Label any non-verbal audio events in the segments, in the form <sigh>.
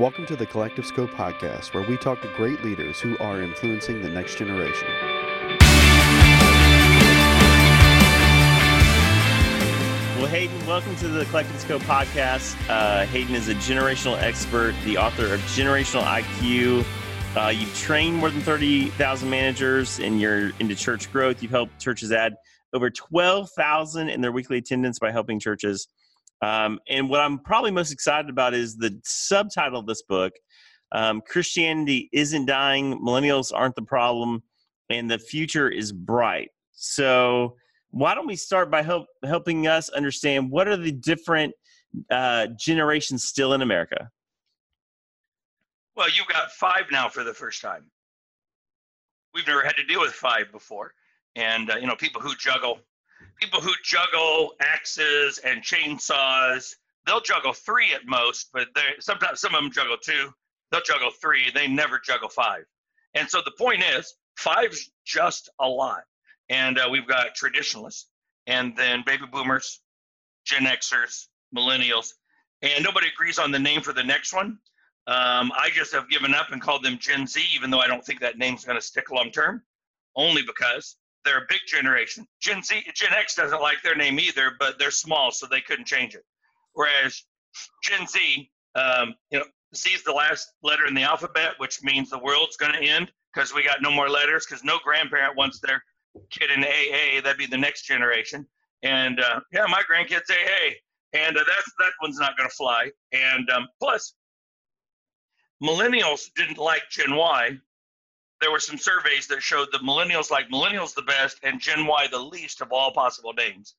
Welcome to the Collective Scope podcast, where we talk to great leaders who are influencing the next generation. Well, Haydn, welcome to the Collective Scope podcast. Uh, Haydn is a generational expert, the author of Generational IQ. Uh, you've trained more than 30,000 managers and you're into church growth. You've helped churches add over 12,000 in their weekly attendance by helping churches um, and what I'm probably most excited about is the subtitle of this book um, Christianity Isn't Dying, Millennials Aren't the Problem, and the Future is Bright. So, why don't we start by help, helping us understand what are the different uh, generations still in America? Well, you've got five now for the first time. We've never had to deal with five before. And, uh, you know, people who juggle people who juggle axes and chainsaws, they'll juggle three at most, but they sometimes some of them juggle two. They'll juggle three. They never juggle five. And so the point is, five's just a lot. And uh, we've got traditionalists, and then baby boomers, Gen Xers, millennials, and nobody agrees on the name for the next one. Um, I just have given up and called them Gen Z, even though I don't think that name's going to stick long term, only because they're a big generation. Gen Z, Gen X doesn't like their name either, but they're small, so they couldn't change it. Whereas Gen Z, um, you know, Z is the last letter in the alphabet, which means the world's going to end because we got no more letters. Because no grandparent wants their kid in AA. That'd be the next generation. And uh, yeah, my grandkids AA, and uh, that's that one's not going to fly. And um, plus, millennials didn't like Gen Y there were some surveys that showed that millennials like millennials the best and Gen Y the least of all possible names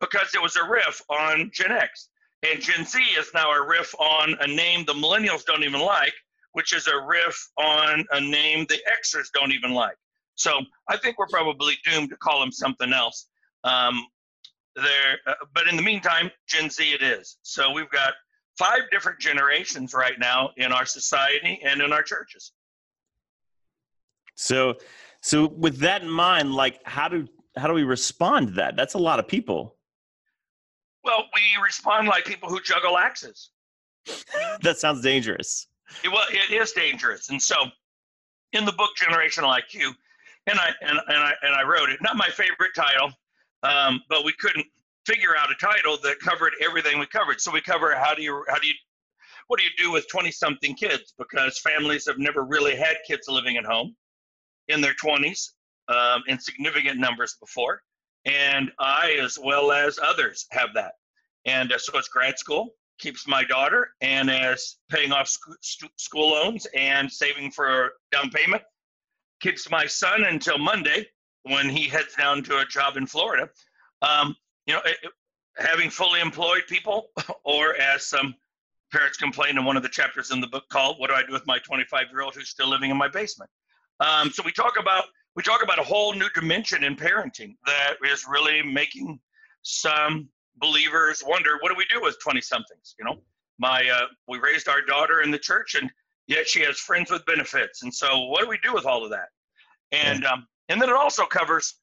because it was a riff on Gen X. And Gen Z is now a riff on a name the millennials don't even like, which is a riff on a name the Xers don't even like. So I think we're probably doomed to call them something else. Um, there, uh, but in the meantime, Gen Z it is. So we've got five different generations right now in our society and in our churches. So, so with that in mind, like how do how do we respond to that? That's a lot of people. Well, we respond like people who juggle axes. <laughs> that sounds dangerous. It, well, it is dangerous, and so in the book Generational IQ, and I and, and I and I wrote it. Not my favorite title, um, but we couldn't figure out a title that covered everything we covered. So we cover how do you how do you what do you do with 20 something kids because families have never really had kids living at home in their 20s um, in significant numbers before. And I, as well as others, have that. And uh, so it's grad school, keeps my daughter, and as paying off sc- school loans and saving for down payment, keeps my son until Monday when he heads down to a job in Florida. Um, you know, it, having fully employed people, <laughs> or as some parents complain in one of the chapters in the book called, What Do I Do with My 25 year old who's still living in my basement? Um, so we talk about we talk about a whole new dimension in parenting that is really making some believers wonder what do we do with 20 somethings you know? My uh, we raised our daughter in the church and yet she has friends with benefits. And so what do we do with all of that? And um, and then it also covers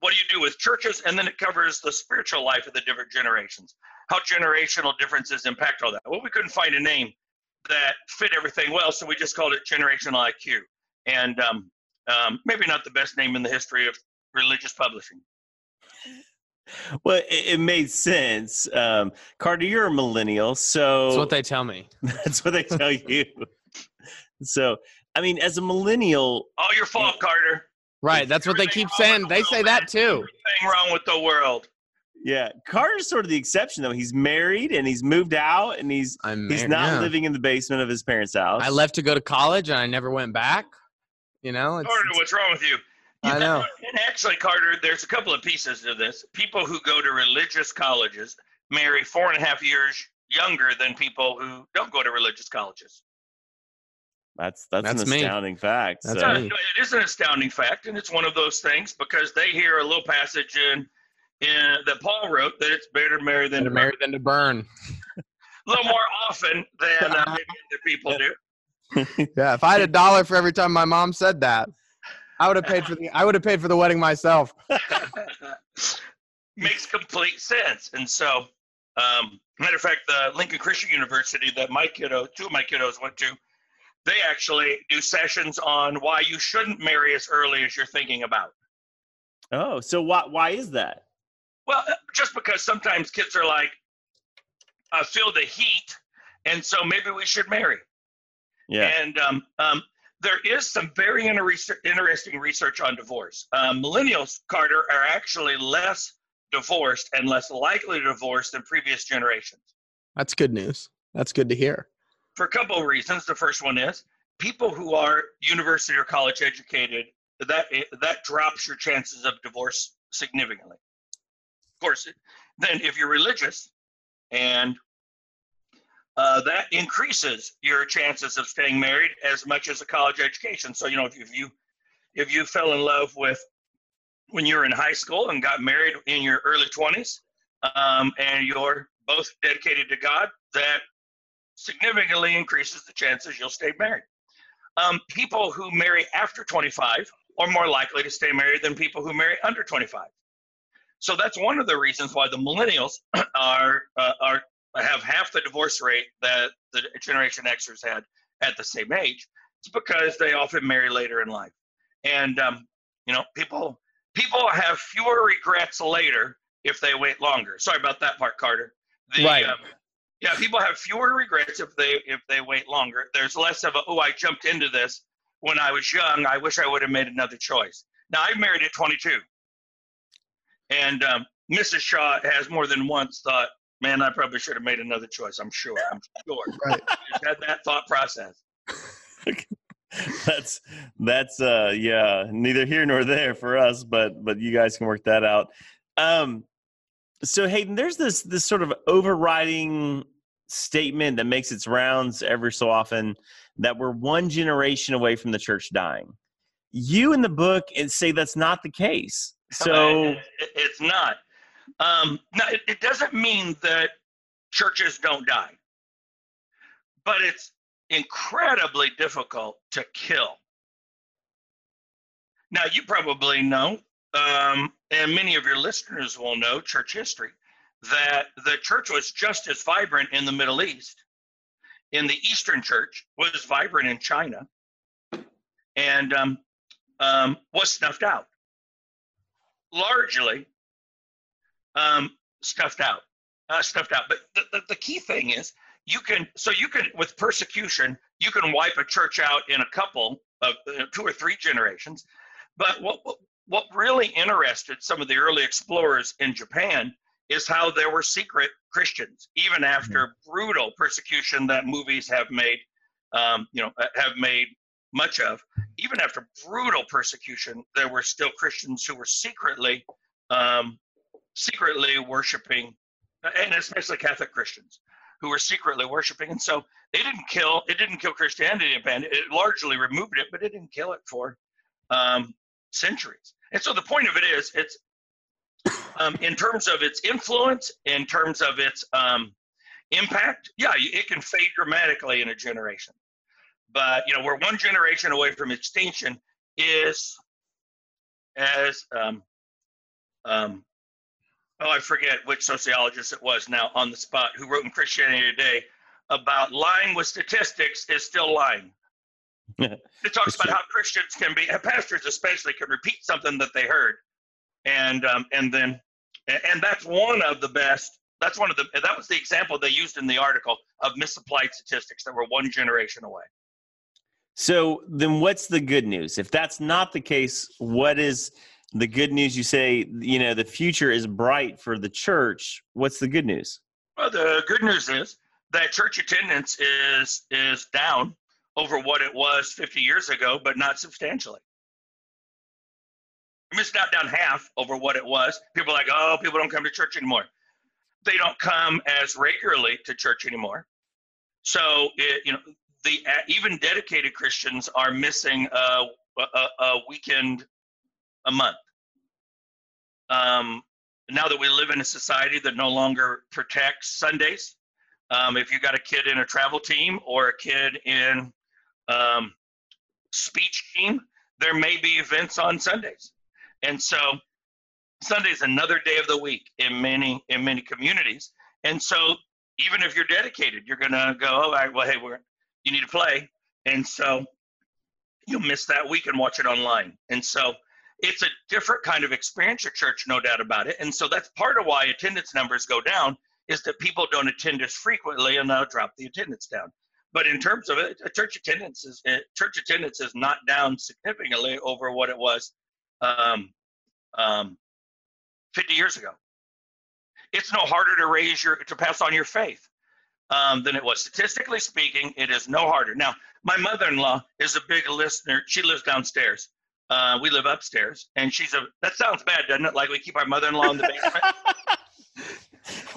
what do you do with churches? And then it covers the spiritual life of the different generations how generational differences impact all that. Well we couldn't find a name that fit everything well so we just called it generational iq and um, um, maybe not the best name in the history of religious publishing. Well, it, it made sense. Um, Carter, you're a millennial, so that's what they tell me. <laughs> that's what they tell you. so, I mean, as a millennial, all your fault, Carter. Right, that's what they keep saying. They say that too. Everything wrong with the world. Yeah, Carter's sort of the exception though. He's married and he's moved out and he's I'm he's not yeah. living in the basement of his parents' house. I left to go to college and I never went back. You know, it's, Carter, what's wrong with you? you I know. And actually, Carter, there's a couple of pieces to this. People who go to religious colleges marry four and a half years younger than people who don't go to religious colleges. That's that's, that's an astounding me. fact. That's so. It is an astounding fact, and it's one of those things because they hear a little passage in, in that Paul wrote that it's better to marry than better to marry than to burn. <laughs> a little more often than uh, <laughs> the people do. Yeah, if I had a dollar for every time my mom said that, I would have paid for the I would have paid for the wedding myself. <laughs> Makes complete sense. And so Um, matter of fact, the Lincoln Christian University that my kiddo, two of my kiddos went to, they actually do sessions on why you shouldn't marry as early as you're thinking about. Oh, so why why is that? Well, uh, just because sometimes kids are like, I feel the heat, and so maybe we should marry. Yeah. And um, um, there is some very inter- interesting research on divorce. Um, millennials, Carter, are actually less divorced and less likely to divorce than previous generations. That's good news. That's good to hear. For a couple of reasons. The first one is people who are university or college educated, that that drops your chances of divorce significantly. Of course, then if you're religious and uh, that increases your chances of staying married as much as a college education. So you know if you if you, if you fell in love with when you were in high school and got married in your early 20s, um, and you're both dedicated to God, that significantly increases the chances you'll stay married. Um, people who marry after 25 are more likely to stay married than people who marry under 25. So that's one of the reasons why the millennials <clears throat> are uh, are have half the divorce rate that the Generation Xers had at the same age. It's because they often marry later in life, and um, you know people people have fewer regrets later if they wait longer. Sorry about that part, Carter. The, right. Um, yeah, people have fewer regrets if they if they wait longer. There's less of a oh I jumped into this when I was young. I wish I would have made another choice. Now I married at 22, and um, Mrs. Shaw has more than once thought, man, I probably should have made another choice. I'm sure. I'm sure. <laughs> Right. had that thought process. <laughs> that's that's uh yeah neither here nor there for us but but you guys can work that out um so haydn there's this this sort of overriding statement that makes its rounds every so often that we're one generation away from the church dying you in the book say that's not the case <laughs> so it's not um now it, it doesn't mean that churches don't die but it's incredibly difficult to kill. Now, you probably know, um, and many of your listeners will know church history, that the church was just as vibrant in the Middle East. In the Eastern Church was vibrant in China, and um, um, was snuffed out. Largely um, stuffed out, uh, stuffed out. But the, the, the key thing is you can so you can with persecution you can wipe a church out in a couple of uh, two or three generations but what what really interested some of the early explorers in japan is how there were secret christians even after mm-hmm. brutal persecution that movies have made um, you know uh, have made much of even after brutal persecution there were still christians who were secretly um, secretly worshiping and especially catholic christians who were secretly worshiping. And so they didn't kill, it didn't kill Christianity in It largely removed it, but it didn't kill it for um, centuries. And so the point of it is, it's um, in terms of its influence, in terms of its um, impact, yeah, it can fade dramatically in a generation. But you know, we're one generation away from extinction is as um, um, oh, I forget which sociologist it was now on the spot who wrote in Christianity Today about lying with statistics is still lying. <laughs> it talks about how Christians can be, pastors especially, can repeat something that they heard, and um, and then, and that's one of the best. That's one of the. That was the example they used in the article of misapplied statistics that were one generation away. So then, what's the good news? If that's not the case, what is the good news you say you know the future is bright for the church. What's the good news? Well the good news is that church attendance is is down over what it was 50 years ago but not substantially. I mean, it's not down half over what it was. People are like oh people don't come to church anymore. They don't come as regularly to church anymore. So it, you know the uh, even dedicated christians are missing a, a weekend a month. Um, now that we live in a society that no longer protects Sundays, um, if you've got a kid in a travel team or a kid in um, speech team, there may be events on Sundays, and so Sunday is another day of the week in many in many communities. And so even if you're dedicated, you're gonna go, oh, all right, well, hey, we're you need to play, and so you'll miss that week and watch it online. And so it's a different kind of experience at church, no doubt about it. And so that's part of why attendance numbers go down is that people don't attend as frequently and they'll drop the attendance down. But in terms of it, church attendance is eh, church attendance is not down significantly over what it was um, um, 50 years ago. It's no harder to raise your to pass on your faith um, than it was. Statistically speaking, it is no harder. Now, my mother-in-law is a big listener. She lives downstairs. Uh, we live upstairs, and she's a. That sounds bad, doesn't it? Like we keep our mother-in-law in the basement.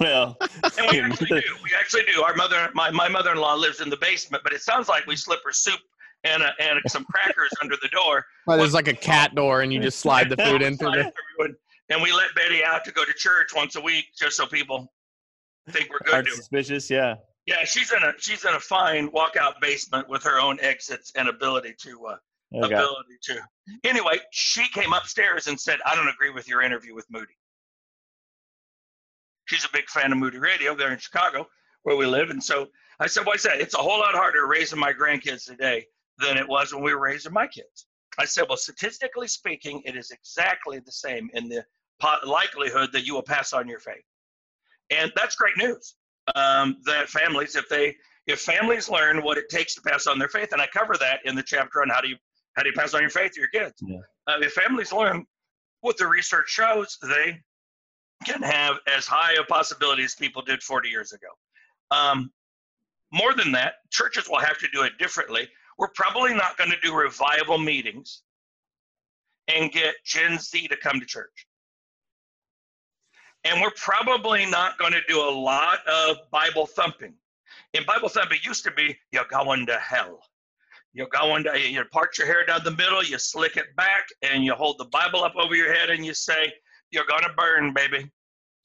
<laughs> well, and we <laughs> actually do. We actually do. Our mother, my, my mother-in-law lives in the basement, but it sounds like we slip her soup and a, and some crackers under the door. <laughs> Well, there's like a cat door, and you just slide the food in through the. And we let Betty out to go to church once a week, just so people think we're good. Aren't suspicious, yeah. Yeah, she's in a she's in a fine walkout basement with her own exits and ability to uh, ability to. Anyway, she came upstairs and said, "I don't agree with your interview with Moody." She's a big fan of Moody Radio there in Chicago, where we live, and so I said, "Why is that? It's a whole lot harder raising my grandkids today than it was when we were raising my kids." I said, "Well, statistically speaking, it is exactly the same in the likelihood that you will pass on your faith." And that's great news. Um, that families, if they if families learn what it takes to pass on their faith, and I cover that in the chapter on how do you how do you pass on your faith to your kids. Yeah. Uh, if families learn what the research shows, they can have as high a possibility as people did 40 years ago. Um, more than that, churches will have to do it differently. We're probably not going to do revival meetings and get Gen Z to come to church. And we're probably not going to do a lot of Bible thumping. In Bible thumping, it used to be you're going to hell. You're going to, you part your hair down the middle, you slick it back, and you hold the Bible up over your head and you say, You're to burn, baby.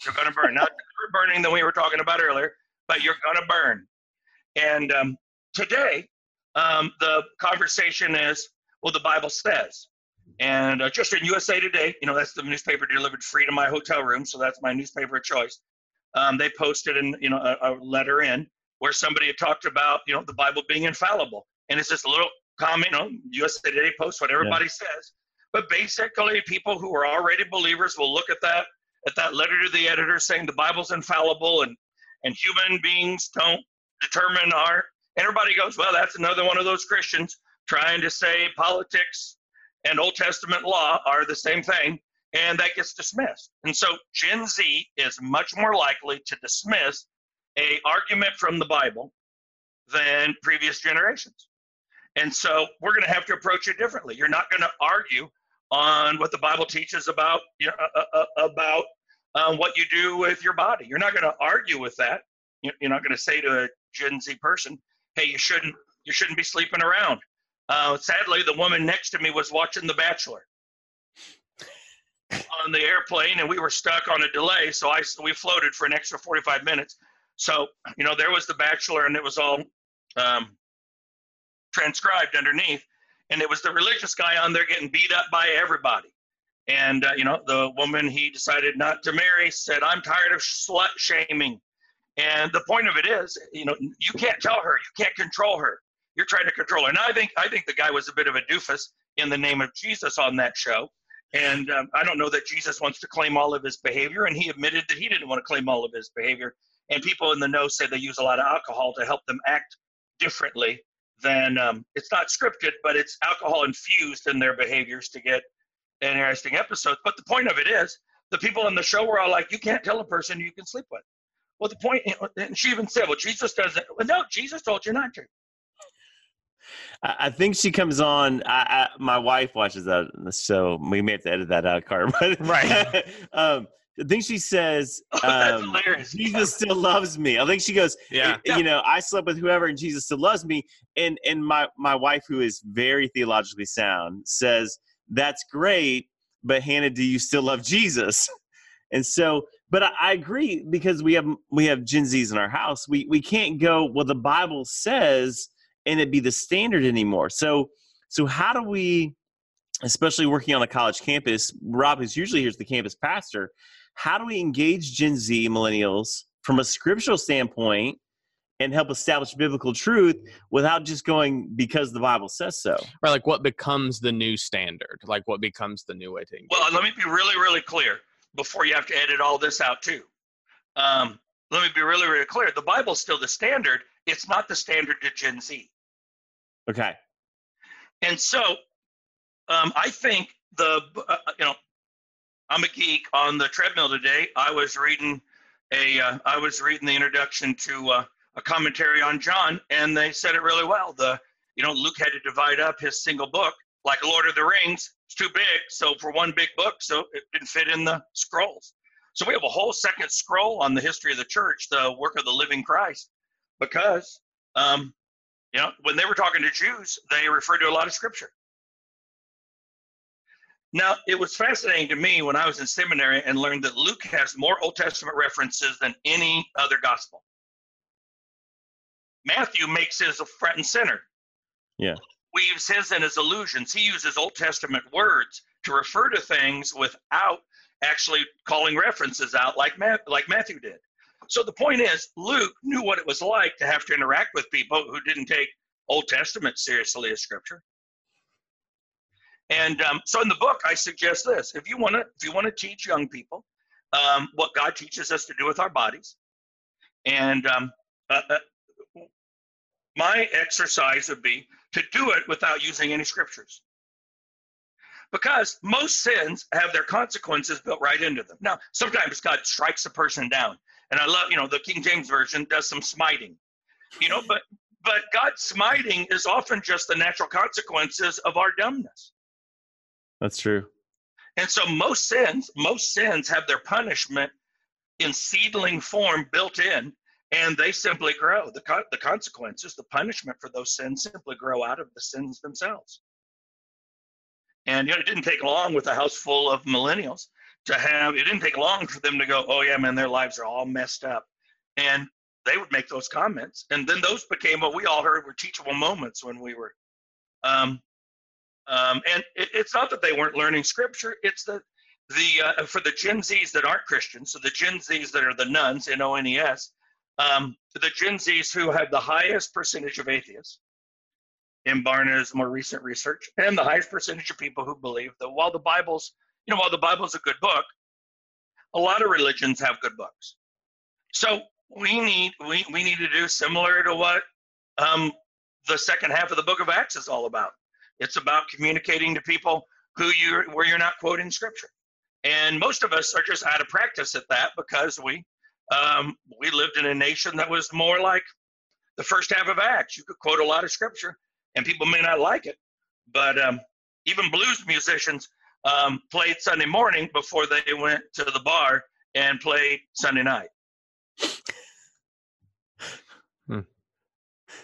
You're to burn. Not burning that we were talking about earlier, but you're to burn. And um, today, um, the conversation is, well, the Bible says. And uh, just in USA Today, you know, that's the newspaper delivered free to my hotel room, so that's my newspaper of choice. Um, they posted in, you know, a, a, letter in where somebody had talked about, you know, the Bible being infallible, and it's just a little comment, know, USA Today posts what everybody yeah. says. But basically, people who are already believers will look at that at that letter to the editor saying the Bible's infallible and and human beings don't determine our. Everybody goes, well, that's another one of those Christians trying to say politics and Old Testament law are the same thing, and that gets dismissed. And so Gen Z is much more likely to dismiss a argument from the Bible than previous generations. And so we're going to have to approach it differently. You're not going to argue on what the Bible teaches about you know, uh, uh, uh about um, what you do with your body. You're not going to argue with that. You're not going to say to a Gen Z person, "Hey, you shouldn't you shouldn't be sleeping around." Uh, sadly, the woman next to me was watching The Bachelor <laughs> on the airplane, and we were stuck on a delay. So I we floated for an extra 45 minutes. So you know there was The Bachelor, and it was all um, transcribed underneath, and it was the religious guy on there getting beat up by everybody. And uh, you know the woman he decided not to marry said, "I'm tired of slut shaming." And the point of it is, you know, you can't tell her, you can't control her you're trying to control her. And I think I think the guy was a bit of a doofus in the name of Jesus on that show. And um, I don't know that Jesus wants to claim all of his behavior, and he admitted that he didn't want to claim all of his behavior. And people in the know say they use a lot of alcohol to help them act differently than um, it's not scripted, but it's alcohol infused in their behaviors to get interesting episodes. But the point of it is, the people on the show were all like, "You can't tell a person you can sleep with." Well, the point, and she even said, "Well, Jesus doesn't." Well, no, Jesus told you not to. I think she comes on. I, I, my wife watches that, so we may have to edit that out, Car. But right. <laughs> um, I think she says, <laughs> um, "Jesus still loves me." I think she goes, "Yeah, you know, I slept with whoever, and Jesus still loves me." And and my my wife, who is very theologically sound, says, "That's great, but Hannah, do you still love Jesus?" <laughs> And so, but I, I agree because we have we have Gen Zs in our house. We we can't go. Well, the Bible says and it be the standard anymore. So, so how do we, especially working on a college campus, Rob, who's usually here's the campus pastor, how do we engage Gen Z millennials from a scriptural standpoint and help establish biblical truth without just going because the Bible says so. Right, like what becomes the new standard? Like what becomes the new way to engage? Well, let me be really, really clear before you have to edit all this out too. Um, let me be really, really clear. The Bible's still the standard. It's not the standard to Gen Z. Okay. And so, um, I think the uh, you know, I'm a geek on the treadmill today. I was reading a uh, I was reading the introduction to uh, a commentary on John, and they said it really well. The you know Luke had to divide up his single book like Lord of the Rings. It's too big, so for one big book, so it didn't fit in the scrolls. So we have a whole second scroll on the history of the church, the work of the living Christ, because um, you know when they were talking to Jews, they referred to a lot of scripture. Now, it was fascinating to me when I was in seminary and learned that Luke has more Old Testament references than any other gospel. Matthew makes his a front and center. Yeah. Weaves his in his allusions. He uses Old Testament words to refer to things without actually calling references out like like Matthew did. So the point is, Luke knew what it was like to have to interact with people who didn't take Old Testament seriously as scripture. And um, so in the book, I suggest this: if you want to, if you want to teach young people um, what God teaches us to do with our bodies, and um, uh, uh, my exercise would be to do it without using any scriptures. Because most sins have their consequences built right into them. Now, sometimes God strikes a person down. And I love, you know, the King James Version does some smiting. You know, but but God's smiting is often just the natural consequences of our dumbness. That's true. And so most sins, most sins have their punishment in seedling form built in and they simply grow. The, co- the consequences, the punishment for those sins simply grow out of the sins themselves. And you know, it didn't take long with a house full of millennials to have, it didn't take long for them to go, oh, yeah, man, their lives are all messed up. And they would make those comments. And then those became what we all heard were teachable moments when we were. Um, um, and it, it's not that they weren't learning scripture, it's that the uh, for the Gen Zs that aren't Christians, so the Gen Zs that are the nones, N O N E S, um, the Gen Zs who have the highest percentage of atheists in Barna's more recent research, and the highest percentage of people who believe that while the Bible's, you know, while the Bible's a good book, a lot of religions have good books. So we need we, we need to do similar to what um, the second half of the book of Acts is all about. It's about communicating to people who you where you're not quoting scripture. And most of us are just out of practice at that because we um, we lived in a nation that was more like the first half of Acts. You could quote a lot of scripture, and people may not like it, but um, even blues musicians um, played Sunday morning before they went to the bar and played Sunday night.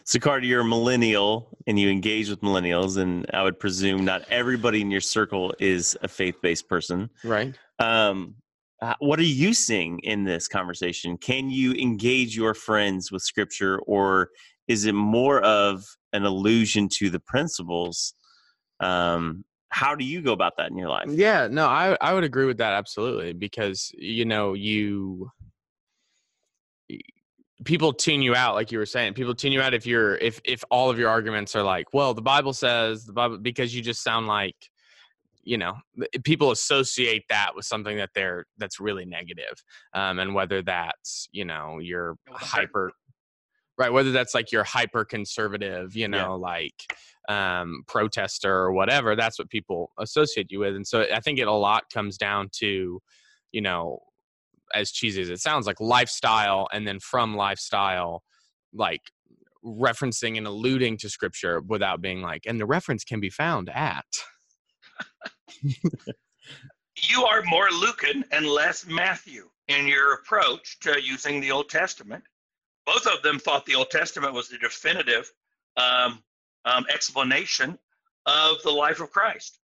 So, Carter, you're a millennial and you engage with millennials, and I would presume not everybody in your circle is a faith based person. Right. Um, what are you seeing in this conversation? Can you engage your friends with scripture, or is it more of an allusion to the principles? Um, how do you go about that in your life? Yeah, no, I I would agree with that absolutely because you know you people tune you out like you were saying people tune you out if you're if if all of your arguments are like well the bible says the bible because you just sound like you know people associate that with something that they're that's really negative um, and whether that's you know you're hyper right whether that's like you're hyper conservative you know yeah. like um, protester or whatever that's what people associate you with and so i think it a lot comes down to you know as cheesy as it sounds like lifestyle and then from lifestyle like referencing and alluding to scripture without being like and the reference can be found at <laughs> you are more Lucan and less Matthew in your approach to using the Old Testament. Both of them thought the Old Testament was the definitive um, um, explanation of the life of Christ.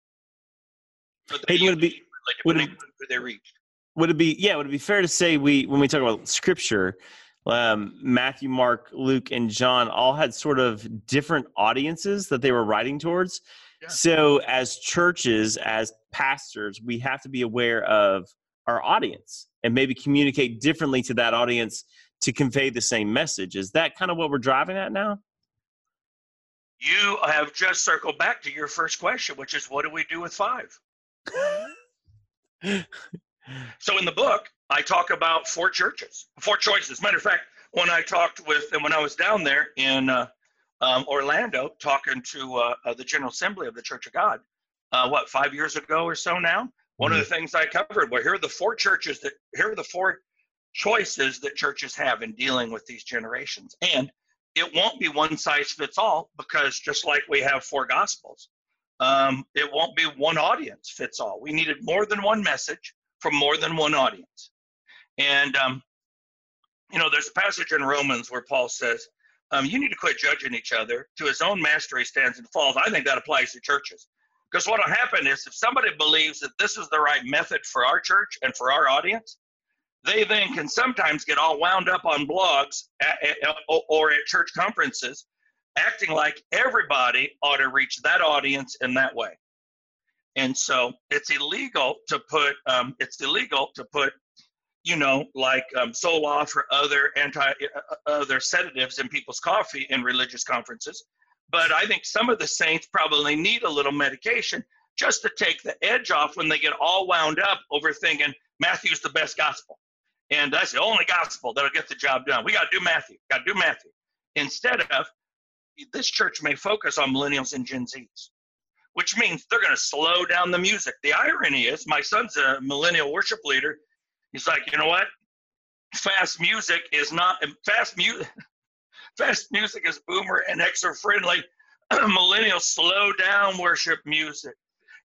Hey, would it be would it, they reached. Would it be yeah? Would it be fair to say we when we talk about Scripture, um, Matthew, Mark, Luke, and John all had sort of different audiences that they were writing towards. So, as churches, as pastors, we have to be aware of our audience and maybe communicate differently to that audience to convey the same message. Is that kind of what we're driving at now? You have just circled back to your first question, which is what do we do with five? <laughs> so in the book, I talk about four churches, four choices. Matter of fact, when I talked with, and when I was down there in uh, um, Orlando talking to uh, uh, the General Assembly of the Church of God, uh, what, five years ago or so now, one mm-hmm. of the things I covered, well, here are the four churches that, here are the four choices that churches have in dealing with these generations. And it won't be one size fits all because just like we have four gospels, um, it won't be one audience fits all. We needed more than one message from more than one audience. And, um, you know, there's a passage in Romans where Paul says, um, you need to quit judging each other. To his own master he stands and falls. I think that applies to churches. Because what will happen is if somebody believes that this is the right method for our church and for our audience, they then can sometimes get all wound up on blogs at, at, or at church conferences acting like everybody ought to reach that audience in that way and so it's illegal to put um, it's illegal to put you know like um, Zoloft or other anti uh, uh, other sedatives in people's coffee in religious conferences but i think some of the saints probably need a little medication just to take the edge off when they get all wound up over thinking matthew's the best gospel and that's the only gospel that'll get the job done. We got to do Matthew. Got to do Matthew. Instead of this church may focus on millennials and Gen Zs, which means they're going to slow down the music. The irony is, my son's a millennial worship leader. He's like, you know what? Fast music is not fast music. <laughs> Fast music is boomer and extra friendly. <clears throat> millennials slow down worship music,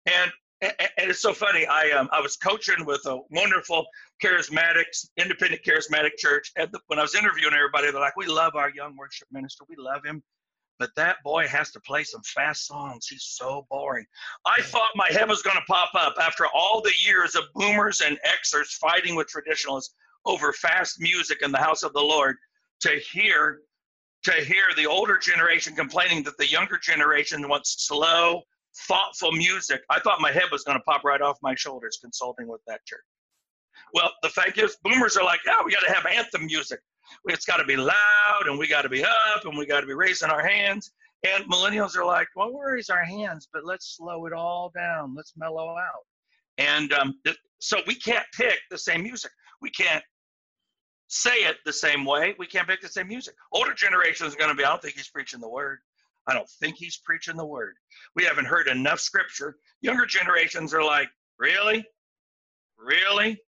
and and it's so funny. I um, I was coaching with a wonderful charismatic, independent charismatic church. And when I was interviewing everybody, they're like, "We love our young worship minister. We love him, but that boy has to play some fast songs. He's so boring." I thought my head was going to pop up after all the years of boomers and Xers fighting with traditionalists over fast music in the house of the Lord to hear to hear the older generation complaining that the younger generation wants slow thoughtful music. I thought my head was going to pop right off my shoulders consulting with that church. Well, the fact is, boomers are like, yeah, we got to have anthem music. It's got to be loud and we got to be up and we got to be raising our hands. And millennials are like, well, we'll raise our hands, but let's slow it all down. Let's mellow out. And um, so we can't pick the same music. We can't say it the same way. We can't pick the same music. Older generation is going to be, I don't think he's preaching the word. I don't think he's preaching the word. We haven't heard enough scripture. Younger generations are like, really? Really?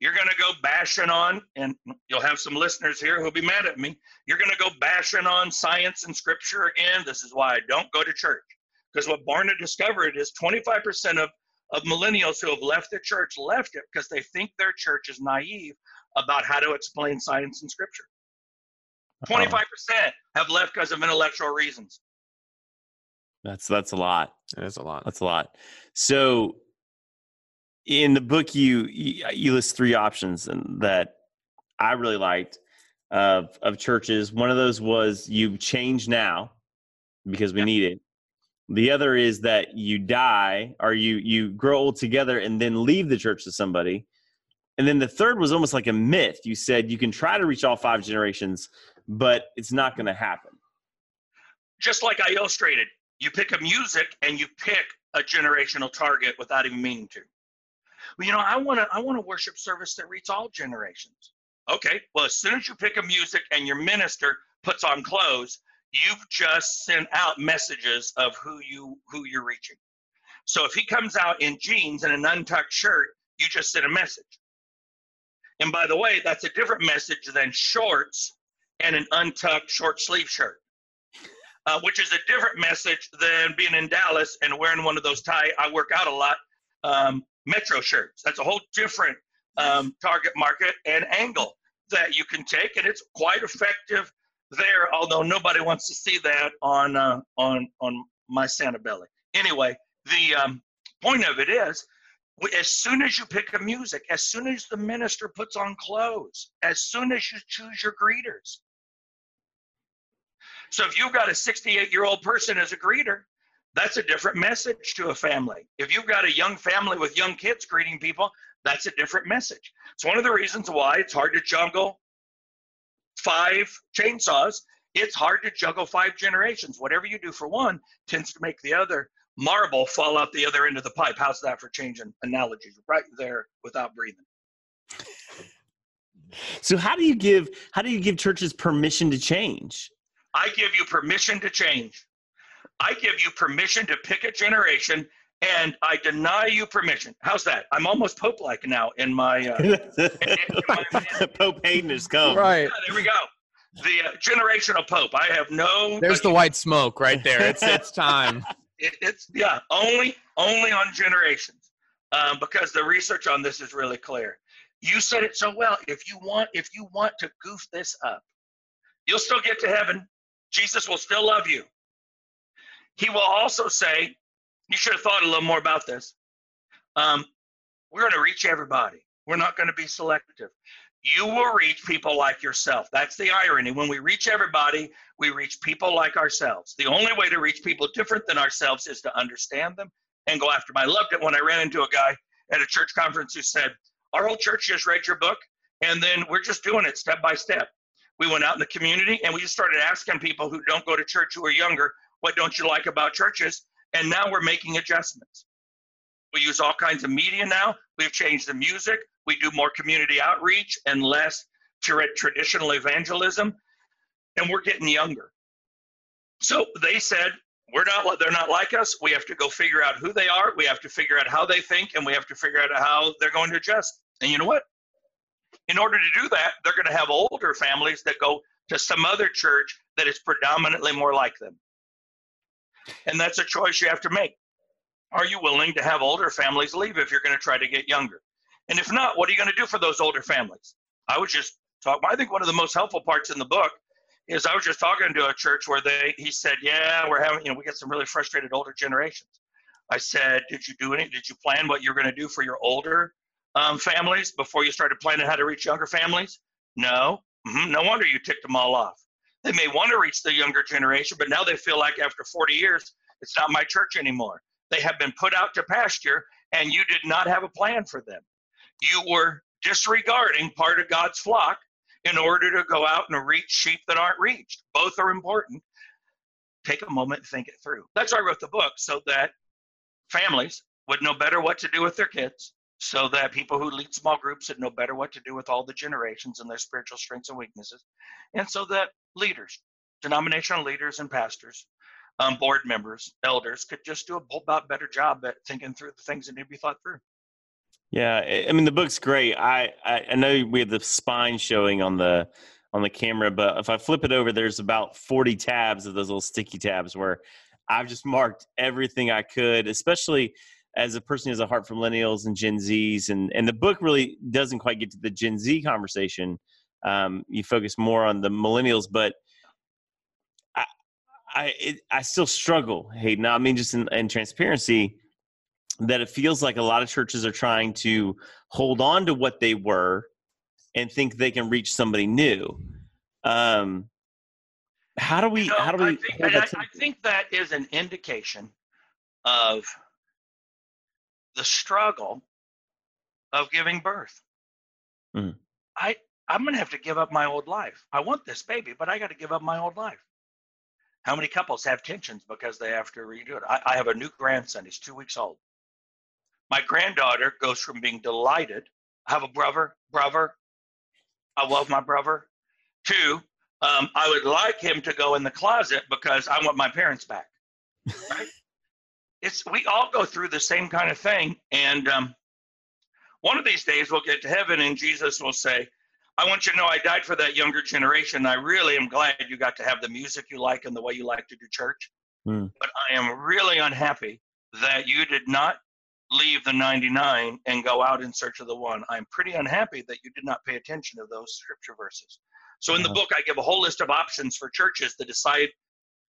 You're going to go bashing on, and you'll have some listeners here who'll be mad at me. You're going to go bashing on science and scripture again. This is why I don't go to church. Because what Barna discovered is 25% of, of millennials who have left the church left it because they think their church is naive about how to explain science and scripture. 25% have left because of intellectual reasons. That's that's a lot. That's a lot. That's a lot. So in the book you uh, you list three options and that I really liked of of churches. One of those was you change now because we need it. The other is that you die or you you grow old together and then leave the church to somebody. And then the third was almost like a myth. You said you can try to reach all five generations, but it's not going to happen. Just like I illustrated, you pick a music and you pick a generational target without even meaning to. Well, you know, I want to I want a worship service that reaches all generations. Okay, well, as soon as you pick a music and your minister puts on clothes, you've just sent out messages of who you who you're reaching. So if he comes out in jeans and an untucked shirt, you just sent a message. And by the way, that's a different message than shorts and an untucked short sleeve shirt, uh, which is a different message than being in Dallas and wearing one of those tie. I work out a lot. Um, Metro shirts. That's a whole different um, target market and angle that you can take, and it's quite effective there. Although nobody wants to see that on uh, on on my Santa belly. Anyway, the um, point of it is as soon as you pick a music, as soon as the minister puts on clothes, as soon as you choose your greeters. So if you've got a 68 year old person as a greeter, that's a different message to a family. If you've got a young family with young kids greeting people, that's a different message. It's one of the reasons why it's hard to juggle five chainsaws, it's hard to juggle five generations. Whatever you do for one tends to make the other marble fall out the other end of the pipe. How's that for changing analogies? Right there without breathing. So how do you give how do you give churches permission to change? I give you permission to change. I give you permission to pick a generation and I deny you permission. How's that? I'm almost Pope like now in my, uh, <laughs> in my Pope Haydn has come. Right. Yeah, there we go. The uh, generational Pope. I have no. There's the white smoke right there. It's it's time. <laughs> It, it's yeah, only only on generations, um, because the research on this is really clear. You said it so well. If you want, if you want to goof this up, you'll still get to heaven. Jesus will still love you. He will also say, you should have thought a little more about this. Um, we're going to reach everybody. We're not going to be selective. You will reach people like yourself. That's the irony. When we reach everybody, we reach people like ourselves. The only way to reach people different than ourselves is to understand them and go after them. I loved it when I ran into a guy at a church conference who said, Our whole church just read your book, and then we're just doing it step by step. We went out in the community and we just started asking people who don't go to church who are younger, What don't you like about churches? And now we're making adjustments. We use all kinds of media now. We've changed the music. We do more community outreach and less traditional evangelism. And we're getting younger. So they said, we're not they're not like us. We have to go figure out who they are. We have to figure out how they think, and we have to figure out how they're going to adjust. And you know what? In order to do that, they're going to have older families that go to some other church that is predominantly more like them. And that's a choice you have to make. Are you willing to have older families leave if you're going to try to get younger? And if not, what are you going to do for those older families? I was just talking, I think one of the most helpful parts in the book is I was just talking to a church where they, he said, yeah, we're having, you know, we get some really frustrated older generations. I said, did you do any, did you plan what you're going to do for your older um, families before you started planning how to reach younger families? No. Mm-hmm. No wonder you ticked them all off. They may want to reach the younger generation, but now they feel like after 40 years, it's not my church anymore. They have been put out to pasture, and you did not have a plan for them. You were disregarding part of God's flock in order to go out and reach sheep that aren't reached. Both are important. Take a moment and think it through. That's why I wrote the book, so that families would know better what to do with their kids, so that people who lead small groups would know better what to do with all the generations and their spiritual strengths and weaknesses, and so that leaders, denominational leaders and pastors, um, board members, elders could just do a whole lot better job at thinking through the things that need to be thought through. Yeah, I mean the book's great. I, I, I know we have the spine showing on the on the camera, but if I flip it over, there's about 40 tabs of those little sticky tabs where I've just marked everything I could, especially as a person who has a heart for millennials and Gen Zs, and and the book really doesn't quite get to the Gen Z conversation. Um, you focus more on the millennials, but I I it, I still struggle. Now I mean just in, in transparency that it feels like a lot of churches are trying to hold on to what they were and think they can reach somebody new. Um, how do we? You know, how do we? I think, I, I think that is an indication of the struggle of giving birth. Mm. I I'm going to have to give up my old life. I want this baby, but I got to give up my old life. How many couples have tensions because they have to redo it? I, I have a new grandson. He's two weeks old. My granddaughter goes from being delighted, I have a brother, brother, I love my brother, to um, I would like him to go in the closet because I want my parents back. Right? <laughs> it's we all go through the same kind of thing, and um, one of these days we'll get to heaven, and Jesus will say, "I want you to know I died for that younger generation. I really am glad you got to have the music you like and the way you like to do church, mm. but I am really unhappy that you did not leave the 99 and go out in search of the one. I'm pretty unhappy that you did not pay attention to those scripture verses. So in the book, I give a whole list of options for churches that decide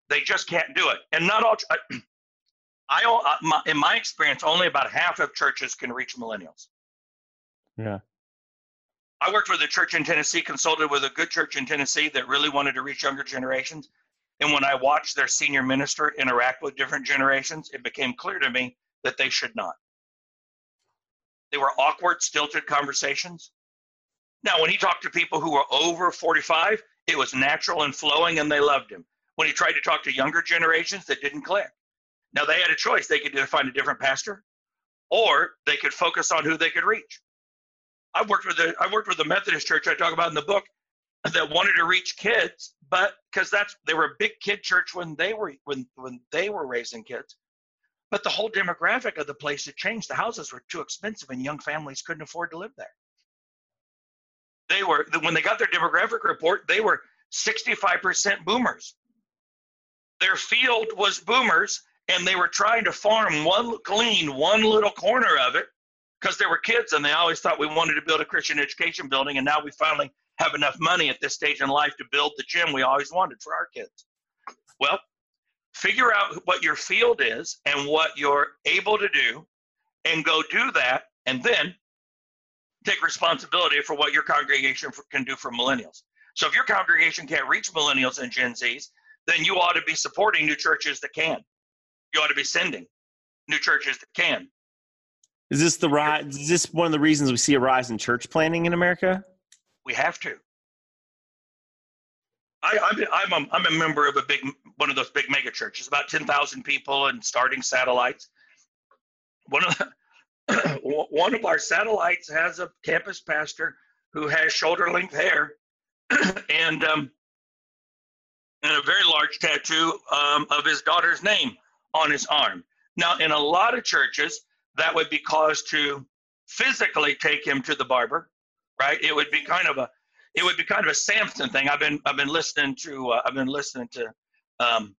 they just can't do it. And not all, <clears throat> I, uh, in my experience, only about half of churches can reach millennials. Yeah. I worked with a church in Tennessee, consulted with a good church in Tennessee that really wanted to reach younger generations. And when I watched their senior minister interact with different generations, it became clear to me that they should not. They were awkward, stilted conversations. Now, when he talked to people who were over 45, It was natural and flowing, and they loved him. When he tried to talk to younger generations, that didn't click. Now they had a choice. They could either find a different pastor, or they could focus on who they could reach. I worked with the I worked with the Methodist church I talk about in the book that wanted to reach kids, but because that's they were a big kid church when they were when when they were raising kids. But the whole demographic of the place had changed. The houses were too expensive and young families couldn't afford to live there. They were when they got their demographic report, they were 65% boomers. Their field was boomers and they were trying to farm one clean one little corner of it because there were kids and they always thought we wanted to build a Christian education building and now we finally have enough money at this stage in life to build the gym we always wanted for our kids. Well, figure out what your field is and what you're able to do and go do that and then take responsibility for what your congregation can do for millennials. So if your congregation can't reach millennials and Gen Zs, then you ought to be supporting new churches that can. You ought to be sending new churches that can. Is this the rise? Is this one of the reasons we see a rise in church planning in America? We have to. I, I'm, I'm, a, I'm a member of a big one of those big mega churches, about ten thousand people and starting satellites. One of the, <coughs> one of our satellites has a campus pastor who has shoulder length hair <coughs> and um, and a very large tattoo um, of his daughter's name on his arm. Now, in a lot of churches, that would be cause to physically take him to the barber, right? It would be kind of a it would be kind of a Samson thing. I've been I've been listening to uh, I've been listening to um,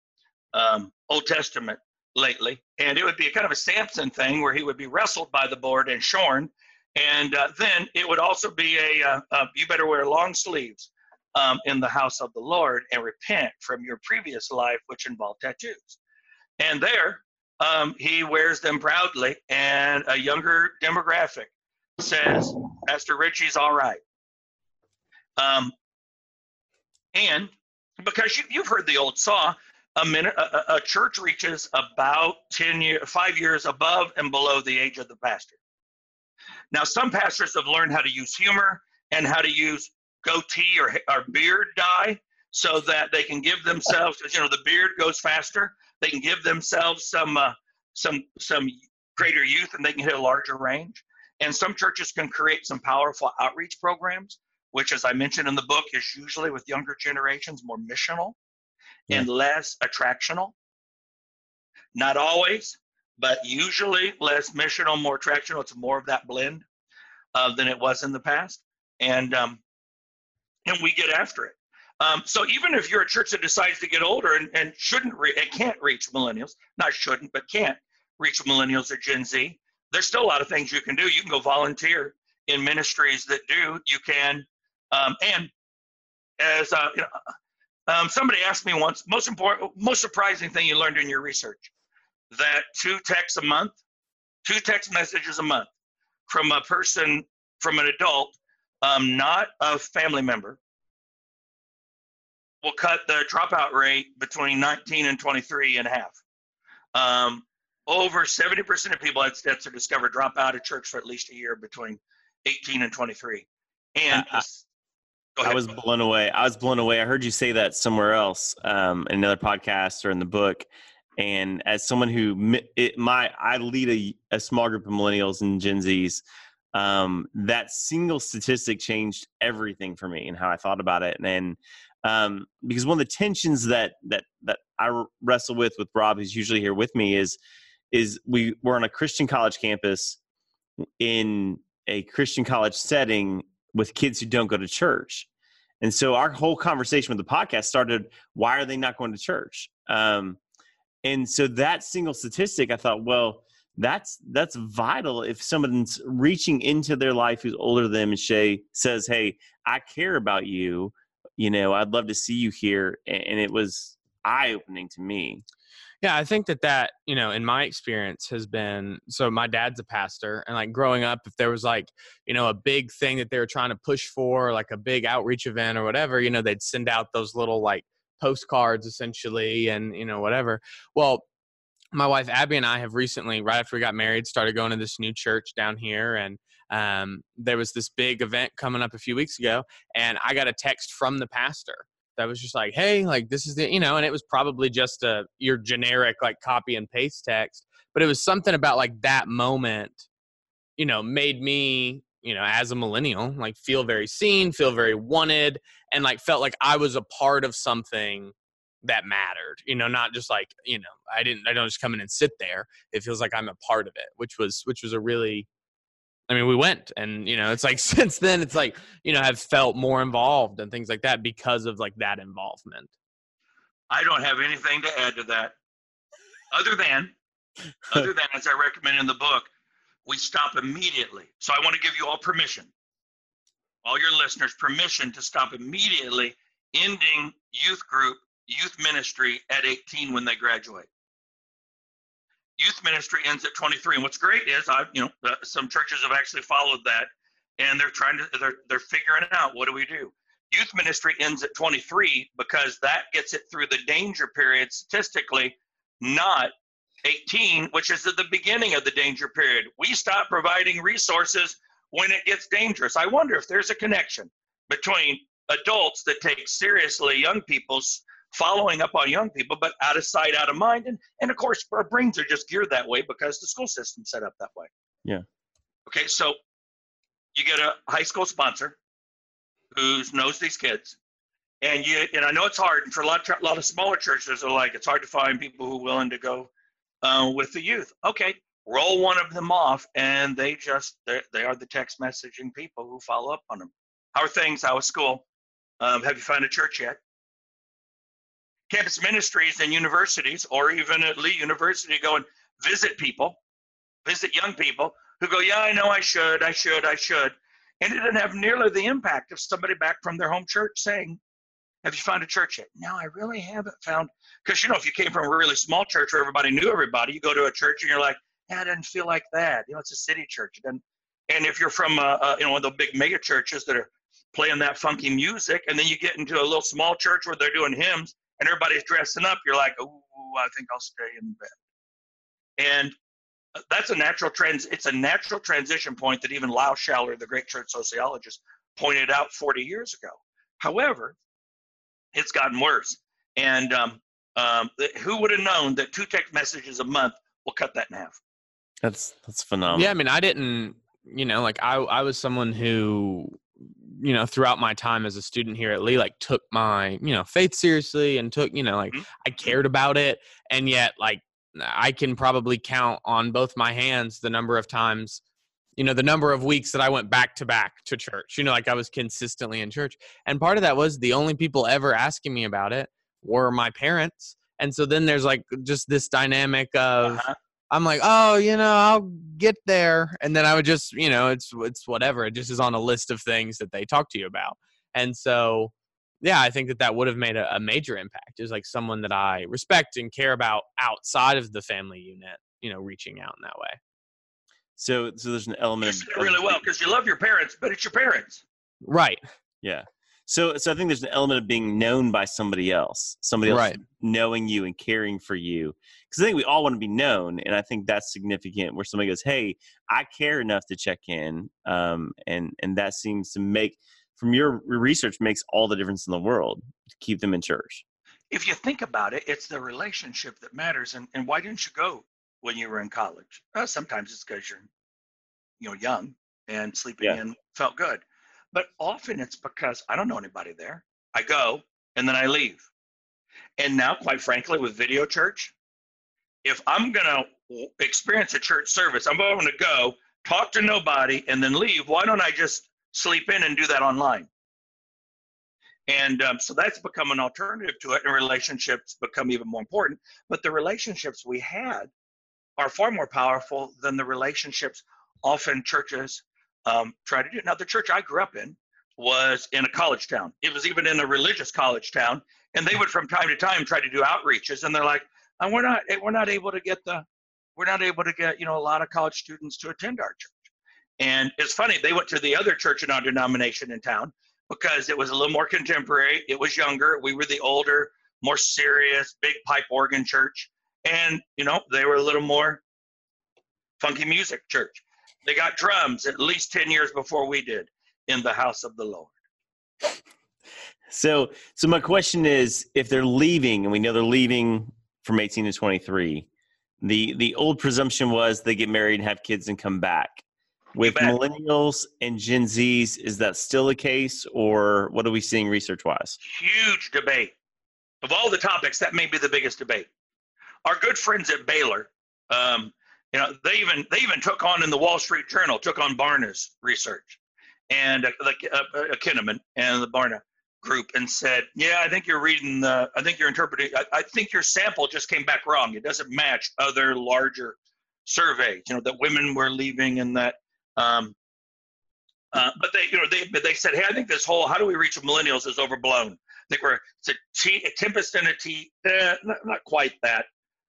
um, Old Testament lately, and it would be kind of a Samson thing where he would be wrestled by the board and shorn, and uh, then it would also be a uh, uh you better wear long sleeves um, in the house of the Lord and repent from your previous life, which involved tattoos. And there, um, he wears them proudly, and a younger demographic says, Pastor Richie's all right. Um, and because you, you've heard the old saw, a minute a, a, church reaches about 10 years five years above and below the age of the pastor now some pastors have learned how to use humor and how to use goatee or, or beard dye so that they can give themselves you know the beard goes faster they can give themselves some uh, some some greater youth and they can hit a larger range. And some churches can create some powerful outreach programs which as i mentioned in the book is usually with younger generations more missional yeah. and less attractional. Not always but usually less missional more attractional. It's more of that blend uh, than it was in the past. And um, and we get after it um, so even if you're a church that decides to get older and, and shouldn't re- and can't reach millennials, not shouldn't, but can't reach millennials or Gen Z, there's still a lot of things you can do. You can go volunteer in ministries that do. You can, um, and as uh, you know, um, somebody asked me once, most important, most surprising thing you learned in your research, that two texts a month, two text messages a month from a person, from an adult, um, not a family member, will cut the dropout rate between 19 and 23 in half. Um, over 70% of people at Stetzer discovered drop out of church for at least a year between 18 and 23. And I, I was blown away. I was blown away. I heard you say that somewhere else um, in another podcast or in the book. And as someone who it, my I lead a, a small group of millennials and Gen Zs, um, that single statistic changed everything for me and how I thought about it. And um, because one of the tensions that that that I wrestle with with Rob, who's usually here with me, is is we we're on a Christian college campus in a Christian college setting with kids who don't go to church. And so our whole conversation with the podcast started, why are they not going to church? Um, and so that single statistic, I thought, well, that's that's vital if someone's reaching into their life who's older than them and Shay says, Hey, I care about you you know, I'd love to see you here. And it was eye opening to me. Yeah, I think that that, you know, in my experience has been so my dad's a pastor and like growing up if there was like, you know, a big thing that they were trying to push for, like a big outreach event or whatever, you know, they'd send out those little like postcards essentially and, you know, whatever. Well, my wife Abby and I have recently, right after we got married, started going to this new church down here and um, there was this big event coming up a few weeks ago, and I got a text from the pastor that was just like, hey, like this is the, you know, and it was probably just a your generic like copy and paste text, but it was something about like that moment, you know, made me, you know, as a millennial, like feel very seen, feel very wanted, and like felt like I was a part of something that mattered you know not just like you know i didn't i don't just come in and sit there. It feels like i'm a part of it which was which was a really i mean we went and you know it's like <laughs> since then it's like you know have felt more involved and things like that because of like that involvement I don't have anything to add to that, other than, <laughs> other than as I recommend in the book, we stop immediately. So I want to give you all permission, all your listeners, permission to stop immediately, ending youth group, youth ministry at 18 when they graduate. Youth ministry ends at 23, and what's great is I, you know, uh, some churches have actually followed that, and they're trying to, they're they're figuring out what do we do youth ministry ends at 23 because that gets it through the danger period statistically, not 18, which is at the beginning of the danger period. We stop providing resources when it gets dangerous. I wonder if there's a connection between adults that take seriously young people's following up on young people, but out of sight, out of mind. And, and of course, our brains are just geared that way because the school system's set up that way. Yeah. Okay, so you get a high school sponsor who knows these kids. And you and I know it's hard and for a lot of, a lot of smaller churches are like it's hard to find people who are willing to go uh, with the youth. Okay, roll one of them off, and they just they are the text messaging people who follow up on them. How are things? How is school? Um, have you found a church yet? Campus ministries and universities, or even at Lee University, go and visit people, visit young people who go, yeah, I know I should, I should, I should. And it didn't have nearly the impact of somebody back from their home church saying, Have you found a church yet? No, I really haven't found. Because, you know, if you came from a really small church where everybody knew everybody, you go to a church and you're like, Yeah, it doesn't feel like that. You know, it's a city church. And, and if you're from, uh, uh, you know, one of the big mega churches that are playing that funky music, and then you get into a little small church where they're doing hymns and everybody's dressing up, you're like, Oh, I think I'll stay in bed. And that's a natural trans it's a natural transition point that even Lyle Schaller, the great church sociologist, pointed out 40 years ago. However, it's gotten worse. And um, um, who would have known that two text messages a month will cut that in half? That's that's phenomenal. Yeah, I mean, I didn't, you know, like I I was someone who, you know, throughout my time as a student here at Lee, like took my, you know, faith seriously and took, you know, like mm-hmm. I cared about it, and yet like I can probably count on both my hands the number of times, you know, the number of weeks that I went back to back to church. You know, like I was consistently in church. And part of that was the only people ever asking me about it were my parents. And so then there's like just this dynamic of uh-huh. I'm like, oh, you know, I'll get there, and then I would just, you know, it's it's whatever. It just is on a list of things that they talk to you about, and so yeah, I think that that would have made a, a major impact. Is like someone that I respect and care about outside of the family unit, you know, reaching out in that way. So, so there's an element. You of, really well because you love your parents, but it's your parents. Right. <laughs> Yeah. So, so I think there's an element of being known by somebody else, somebody else right. knowing you and caring for you. Because I think we all want to be known, and I think that's significant. Where somebody goes, "Hey, I care enough to check in," um, and and that seems to make from your research makes all the difference in the world to keep them in church. If you think about it, it's the relationship that matters. And, and why didn't you go when you were in college? Well, sometimes it's because you're, you know, young and sleeping yeah. in felt good. But often it's because I don't know anybody there. I go and then I leave. And now, quite frankly, with video church, if I'm going to experience a church service, I'm going to go talk to nobody and then leave. Why don't I just sleep in and do that online. And um, so that's become an alternative to it, and relationships become even more important. But the relationships we had are far more powerful than the relationships often churches um, try to do. Now, the church I grew up in was in a college town. It was even in a religious college town, and they would from time to time try to do outreaches, and they're like, and we're not we're not able to get the we're not able to get you know a lot of college students to attend our church and it's funny, they went to the other church in our denomination in town because it was a little more contemporary. It was younger. We were the older, more serious, big pipe organ church. And, you know, they were a little more funky music church. They got drums at least 10 years before we did in the house of the Lord. So, so my question is, if they're leaving, and we know they're leaving from 18 to 23, the the old presumption was they get married and have kids and come back. With millennials and Gen Zs, is that still the case, or what are we seeing research wise? Huge debate. Of all the topics, that may be the biggest debate. Our good friends at Baylor, um, you know, they even they even took on in the Wall Street Journal, took on Barna's research, and uh, like uh, uh, Kinnaman and the Barna group, and said, "Yeah, I think you're reading the, I think you're interpreting, I, I think your sample just came back wrong. It doesn't match other larger surveys. You know, that women were leaving and that um, uh, but they, you know, they they said, hey, I think this whole how do we reach millennials is overblown. I think we're it's a, tea, a tempest in a tea, eh, not, not quite that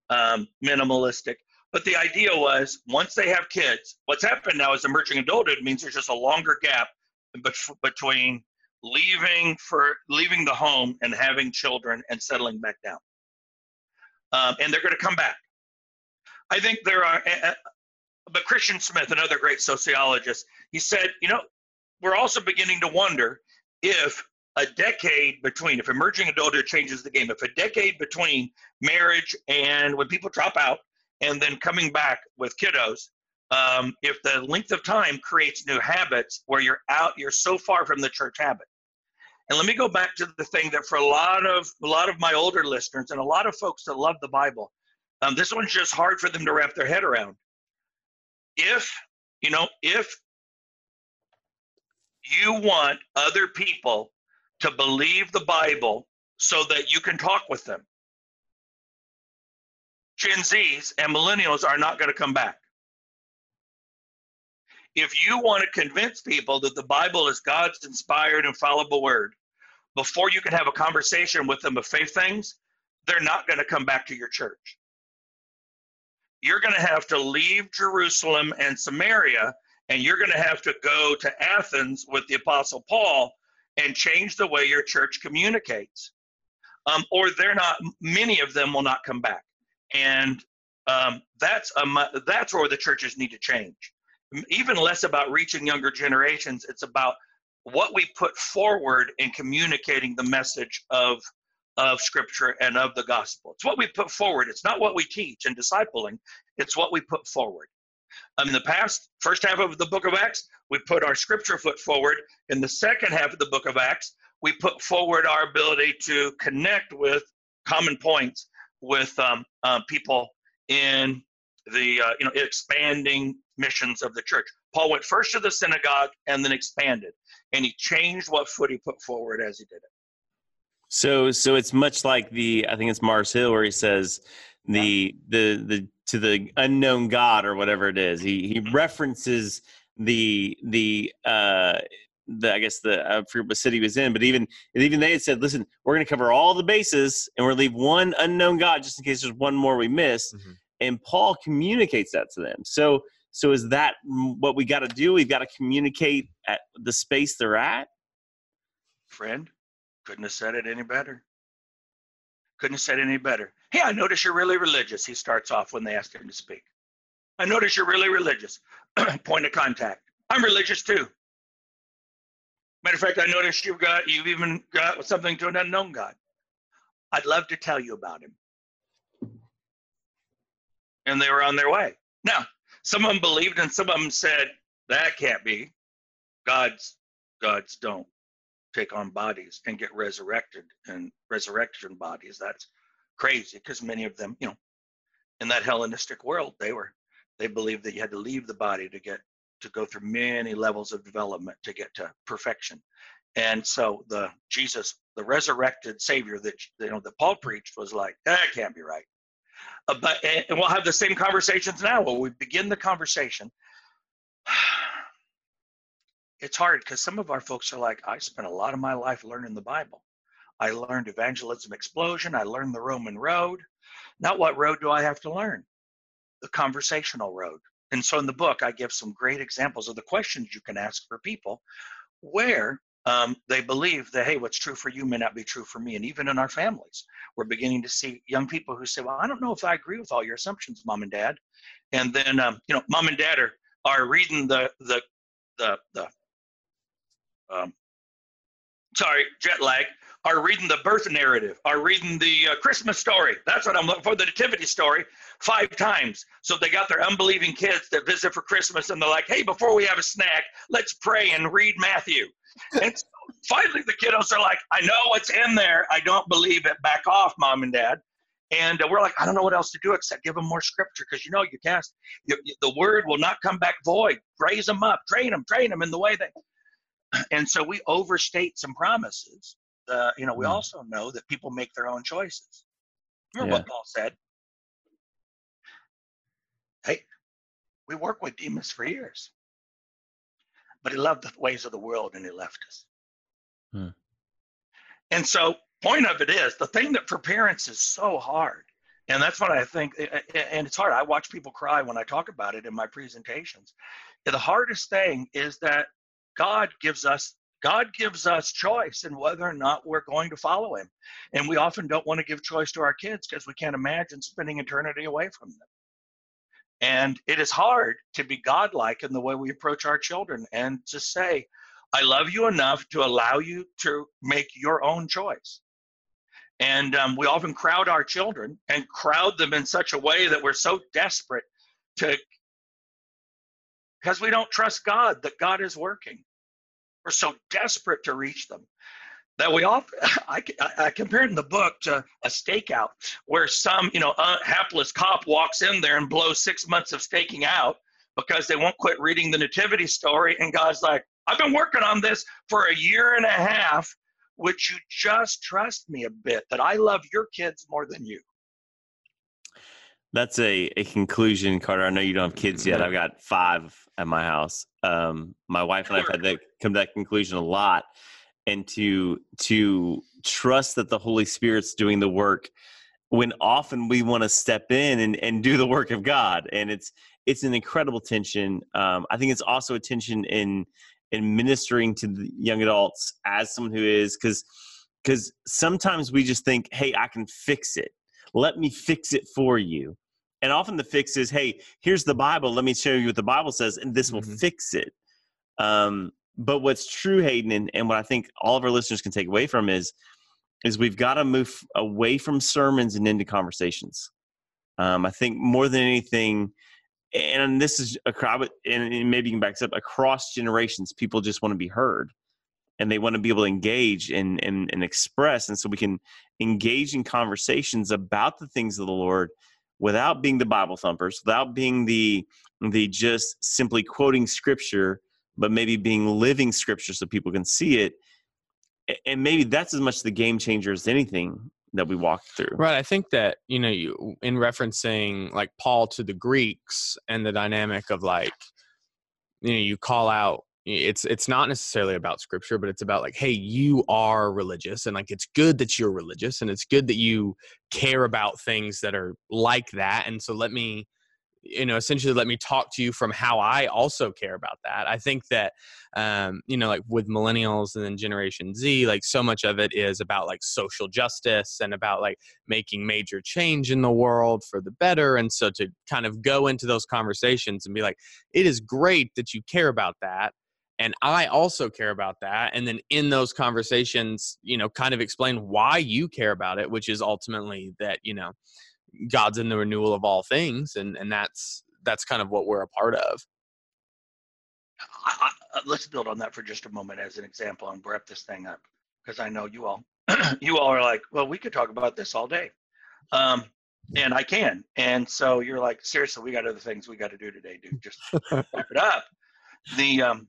um, minimalistic. But the idea was once they have kids, what's happened now is emerging adulthood means there's just a longer gap between leaving for leaving the home and having children and settling back down. Um, and they're going to come back. I think there are eh, but Christian Smith, another great sociologist, he said, you know, we're also beginning to wonder if a decade between, if emerging adulthood changes the game, if a decade between marriage and when people drop out and then coming back with kiddos, um, if the length of time creates new habits where you're out, you're so far from the church habit. And let me go back to the thing that for a lot of a lot of my older listeners and a lot of folks that love the Bible, um, this one's just hard for them to wrap their head around if you know if you want other people to believe the bible so that you can talk with them gen z's and millennials are not going to come back if you want to convince people that the bible is god's inspired and infallible word before you can have a conversation with them of faith things they're not going to come back to your church you're going to have to leave Jerusalem and Samaria, and you're going to have to go to Athens with the Apostle Paul and change the way your church communicates. Um, or they're not, many of them will not come back. And um, that's, a, that's where the churches need to change. Even less about reaching younger generations, it's about what we put forward in communicating the message of of scripture and of the gospel. It's what we put forward. It's not what we teach in discipling. It's what we put forward. Um, in the past, first half of the book of Acts, we put our scripture foot forward. In the second half of the book of Acts, we put forward our ability to connect with common points with um, uh, people in the uh, you know expanding missions of the church. Paul went first to the synagogue and then expanded, and he changed what foot he put forward as he did it. So so it's much like the I think it's Mars Hill where he says the the the to the unknown God or whatever it is. He he references the the uh the I guess the I forget what city was in, but even even they had said, listen, we're going to cover all the bases and we're leave one unknown God just in case there's one more we miss. Mm-hmm. And Paul communicates that to them. So so is that what we got to do? We've got to communicate at the space they're at. Friend, couldn't have said it any better. Couldn't have said any better. Hey, I notice you're really religious. He starts off when they ask him to speak. I notice you're really religious. <clears throat> Point of contact. I'm religious too. Matter of fact, I noticed you've got you've even got something to an unknown God. I'd love to tell you about him. And they were on their way. Now, some of them believed and some of them said, that can't be. God's gods don't take on bodies and get resurrected and resurrection bodies. That's crazy because many of them, you know, in that Hellenistic world, they were they believed that you had to leave the body to get to go through many levels of development to get to perfection. And so the Jesus, the resurrected Savior that you know that Paul preached was like that can't be right. Uh, but and we'll have the same conversations now. Well, we begin the conversation <sighs> it's hard because some of our folks are like, I spent a lot of my life learning the Bible. I learned evangelism explosion. I learned the Roman road. Now, what road do I have to learn? The conversational road. And so in the book, I give some great examples of the questions you can ask for people where um, they believe that, hey, what's true for you may not be true for me. And even in our families, we're beginning to see young people who say, well, I don't know if I agree with all your assumptions, mom and dad. And then, um, you know, mom and dad are, are reading the, the, the, the um, sorry, jet lag, are reading the birth narrative, are reading the uh, Christmas story. That's what I'm looking for, the nativity story, five times. So they got their unbelieving kids that visit for Christmas and they're like, hey, before we have a snack, let's pray and read Matthew. <laughs> And so finally the kiddos are like, I know what's in there. I don't believe it. Back off, mom and dad. And uh, we're like, I don't know what else to do except give them more scripture because you know you can't. You, you, the word will not come back void. Raise them up, train them, train them in the way that. <clears throat> And so we overstate some promises. Uh, you know, we mm. also know that people make their own choices. Remember yeah. what Paul said? Hey, we work with Demas for years, but he loved the ways of the world and he left us. Hmm. And so point of it is the thing that for parents is so hard and that's what i think and it's hard i watch people cry when i talk about it in my presentations the hardest thing is that god gives us god gives us choice in whether or not we're going to follow him. And we often don't want to give choice to our kids because we can't imagine spending eternity away from them. And it is hard to be godlike in the way we approach our children and to say i love you enough to allow you to make your own choice. And um, we often crowd our children and crowd them in such a way that we're so desperate to, because we don't trust God that God is working. We're so desperate to reach them that we often, <laughs> I, I compared in the book to a stakeout where some, you know, hapless cop walks in there and blows six months of staking out because they won't quit reading the nativity story. And God's like, I've been working on this for a year and a half would you just trust me a bit that I love your kids more than you? That's a, a conclusion, Carter. I know you don't have kids yet. I've got five at my house. Um, my wife and I've had to come to that conclusion a lot, and to to trust that the Holy Spirit's doing the work when often we want to step in and, and do the work of God, and it's it's an incredible tension. Um, I think it's also a tension in in ministering to the young adults as someone who is because because sometimes we just think hey i can fix it let me fix it for you. And often the fix is hey here's the bible let me show you what the bible says and this will mm-hmm. fix it. Um, but what's true haydn and, and what i think all of our listeners can take away from is is we've got to move away from sermons and into conversations. Um, i think more than anything and this is a crowd and maybe you can back this up across generations people just want to be heard and they want to be able to engage and, and, and express and so we can engage in conversations about the things of the lord without being the bible thumpers without being the the just simply quoting scripture but maybe being living scripture so people can see it and maybe that's as much the game changer as anything that we walked through. Right. I think that, you know, you in referencing like Paul to the Greeks and the dynamic of like, you know, you call out it's it's not necessarily about scripture but it's about like hey you are religious and like it's good that you're religious and it's good that you care about things that are like that and so let me you know essentially let me talk to you from how i also care about that. I think that um, you know like with millennials and then generation z like so much of it is about like social justice and about like making major change in the world for the better and so to kind of go into those conversations and be like it is great that you care about that and i also care about that and then in those conversations you know kind of explain why you care about it which is ultimately that you know God's in the renewal of all things, and and that's that's kind of what we're a part of. I, I, uh, let's build on that for just a moment as an example and wrap this thing up because I know you all <clears throat> you all are like, well, we could talk about this all day, um, and I can. And so you're like, seriously, we got other things we got to do today, dude. Just wrap it up. The um,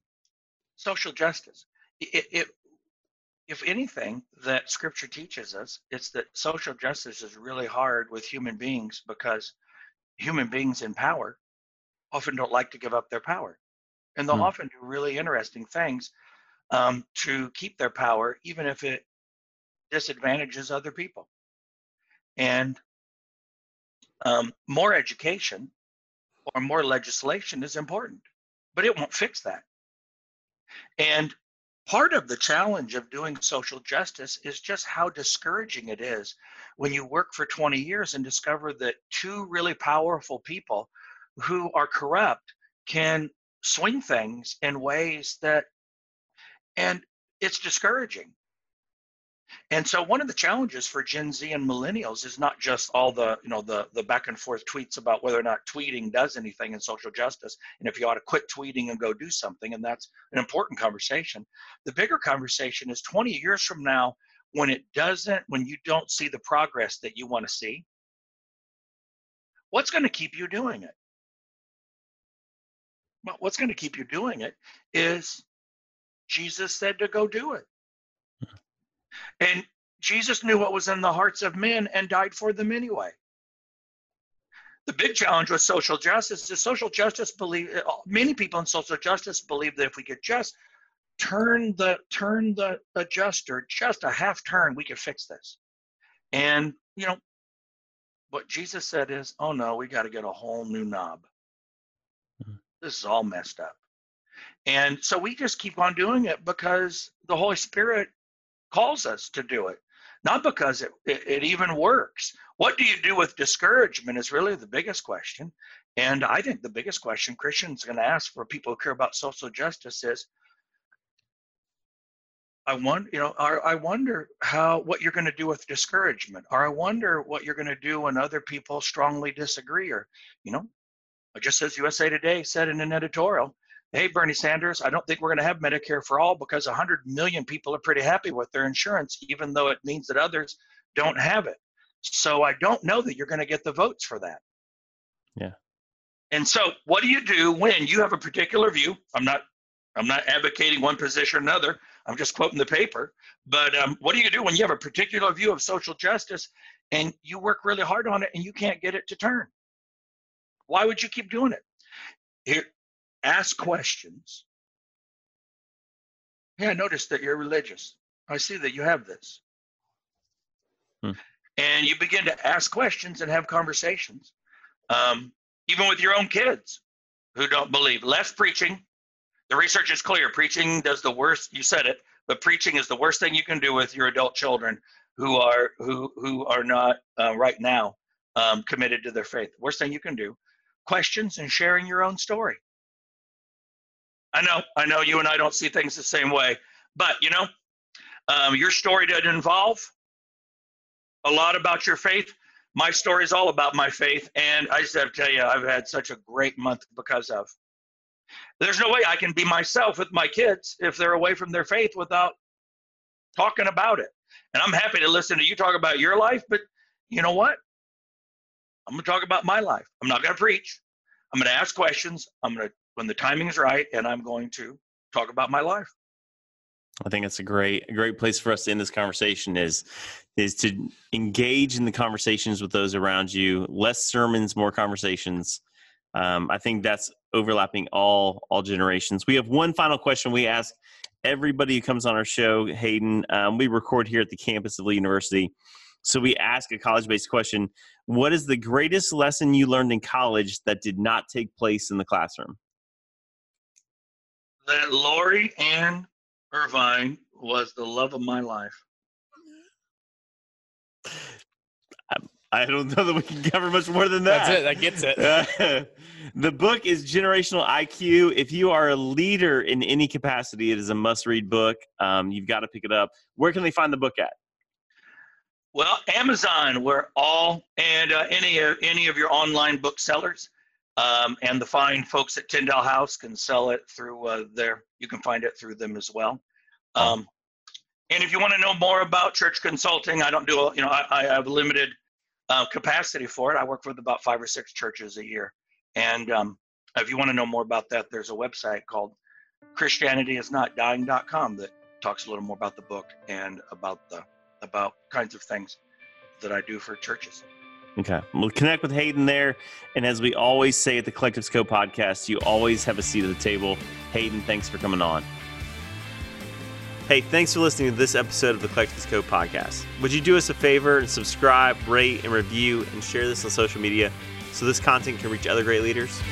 social justice. It, it if anything that scripture teaches us, it's that social justice is really hard with human beings because human beings in power often don't like to give up their power. And they'll hmm. often do really interesting things um, to keep their power, even if it disadvantages other people. And um, more education or more legislation is important, but it won't fix that. And part of the challenge of doing social justice is just how discouraging it is when you work for 20 years and discover that two really powerful people who are corrupt can swing things in ways that and it's discouraging And so one of the challenges for Gen Z and millennials is not just all the, you know, the the back and forth tweets about whether or not tweeting does anything in social justice and if you ought to quit tweeting and go do something and that's an important conversation. The bigger conversation is 20 years from now when it doesn't when you don't see the progress that you want to see. What's going to keep you doing it? Well, what's going to keep you doing it is Jesus said to go do it. And Jesus knew what was in the hearts of men and died for them anyway. The big challenge with social justice is social justice believe many people in social justice believe that if we could just turn the turn the adjuster just a half turn, we could fix this. And you know, what Jesus said is, oh no, we got to get a whole new knob. Mm-hmm. This is all messed up. And so we just keep on doing it because the Holy Spirit calls us to do it, not because it, it, it, even works. What do you do with discouragement is really the biggest question. And I think the biggest question Christians are going to ask for people who care about social justice is, I wonder, you know, I wonder how what you're going to do with discouragement, or I wonder what you're going to do when other people strongly disagree, or you know, just as USA Today said in an editorial, hey, Bernie Sanders, I don't think we're going to have Medicare for all because 100 million people are pretty happy with their insurance, even though it means that others don't have it. So I don't know that you're going to get the votes for that. Yeah. And so what do you do when you have a particular view? I'm not I'm not advocating one position or another. I'm just quoting the paper. But um, what do you do when you have a particular view of social justice and you work really hard on it and you can't get it to turn? Why would you keep doing it? Here, ask questions. Yeah, I noticed that you're religious. I see that you have this. Hmm. And you begin to ask questions and have conversations, um, even with your own kids who don't believe. Less preaching. The research is clear. Preaching does the worst. You said it, but preaching is the worst thing you can do with your adult children who are who who are not uh, right now um, committed to their faith. Worst thing you can do. Questions and sharing your own story. I know, I know you and I don't see things the same way, but you know, um, your story did involve a lot about your faith. My story is all about my faith, and I just have to tell you, I've had such a great month because of. There's no way I can be myself with my kids if they're away from their faith without talking about it. And I'm happy to listen to you talk about your life, but you know what? I'm going to talk about my life. I'm not going to preach. I'm going to ask questions. I'm going to when the is right, and I'm going to talk about my life. I think it's a great great place for us to end this conversation is is to engage in the conversations with those around you. Less sermons, more conversations. Um, I think that's overlapping all all generations. We have one final question we ask everybody who comes on our show. Haydn, um, we record here at the campus of Lee University, so we ask a college based question: What is the greatest lesson you learned in college that did not take place in the classroom? That Lori Ann Irvine was the love of my life. I don't know that we can cover much more than that. That's it. That gets it. <laughs> the book is Generational IQ. If you are a leader in any capacity, it is a must-read book. Um, you've got to pick it up. Where can they find the book at? Well, Amazon, where all and uh, any of any of your online booksellers. Um, and the fine folks at Tyndale House can sell it through uh, there. You can find it through them as well. Um, and if you want to know more about church consulting, I don't do, a, you know, I, I have limited uh, capacity for it. I work with about five or six churches a year. And um, if you want to know more about that, there's a website called ChristianityIsNotDying.com that talks a little more about the book and about the about kinds of things that I do for churches. Okay. We'll connect with Haydn there. And as we always say at the Collective Scope podcast, you always have a seat at the table. Haydn, thanks for coming on. Hey, thanks for listening to this episode of the Collective Scope podcast. Would you do us a favor and subscribe, rate, and review, and share this on social media so this content can reach other great leaders?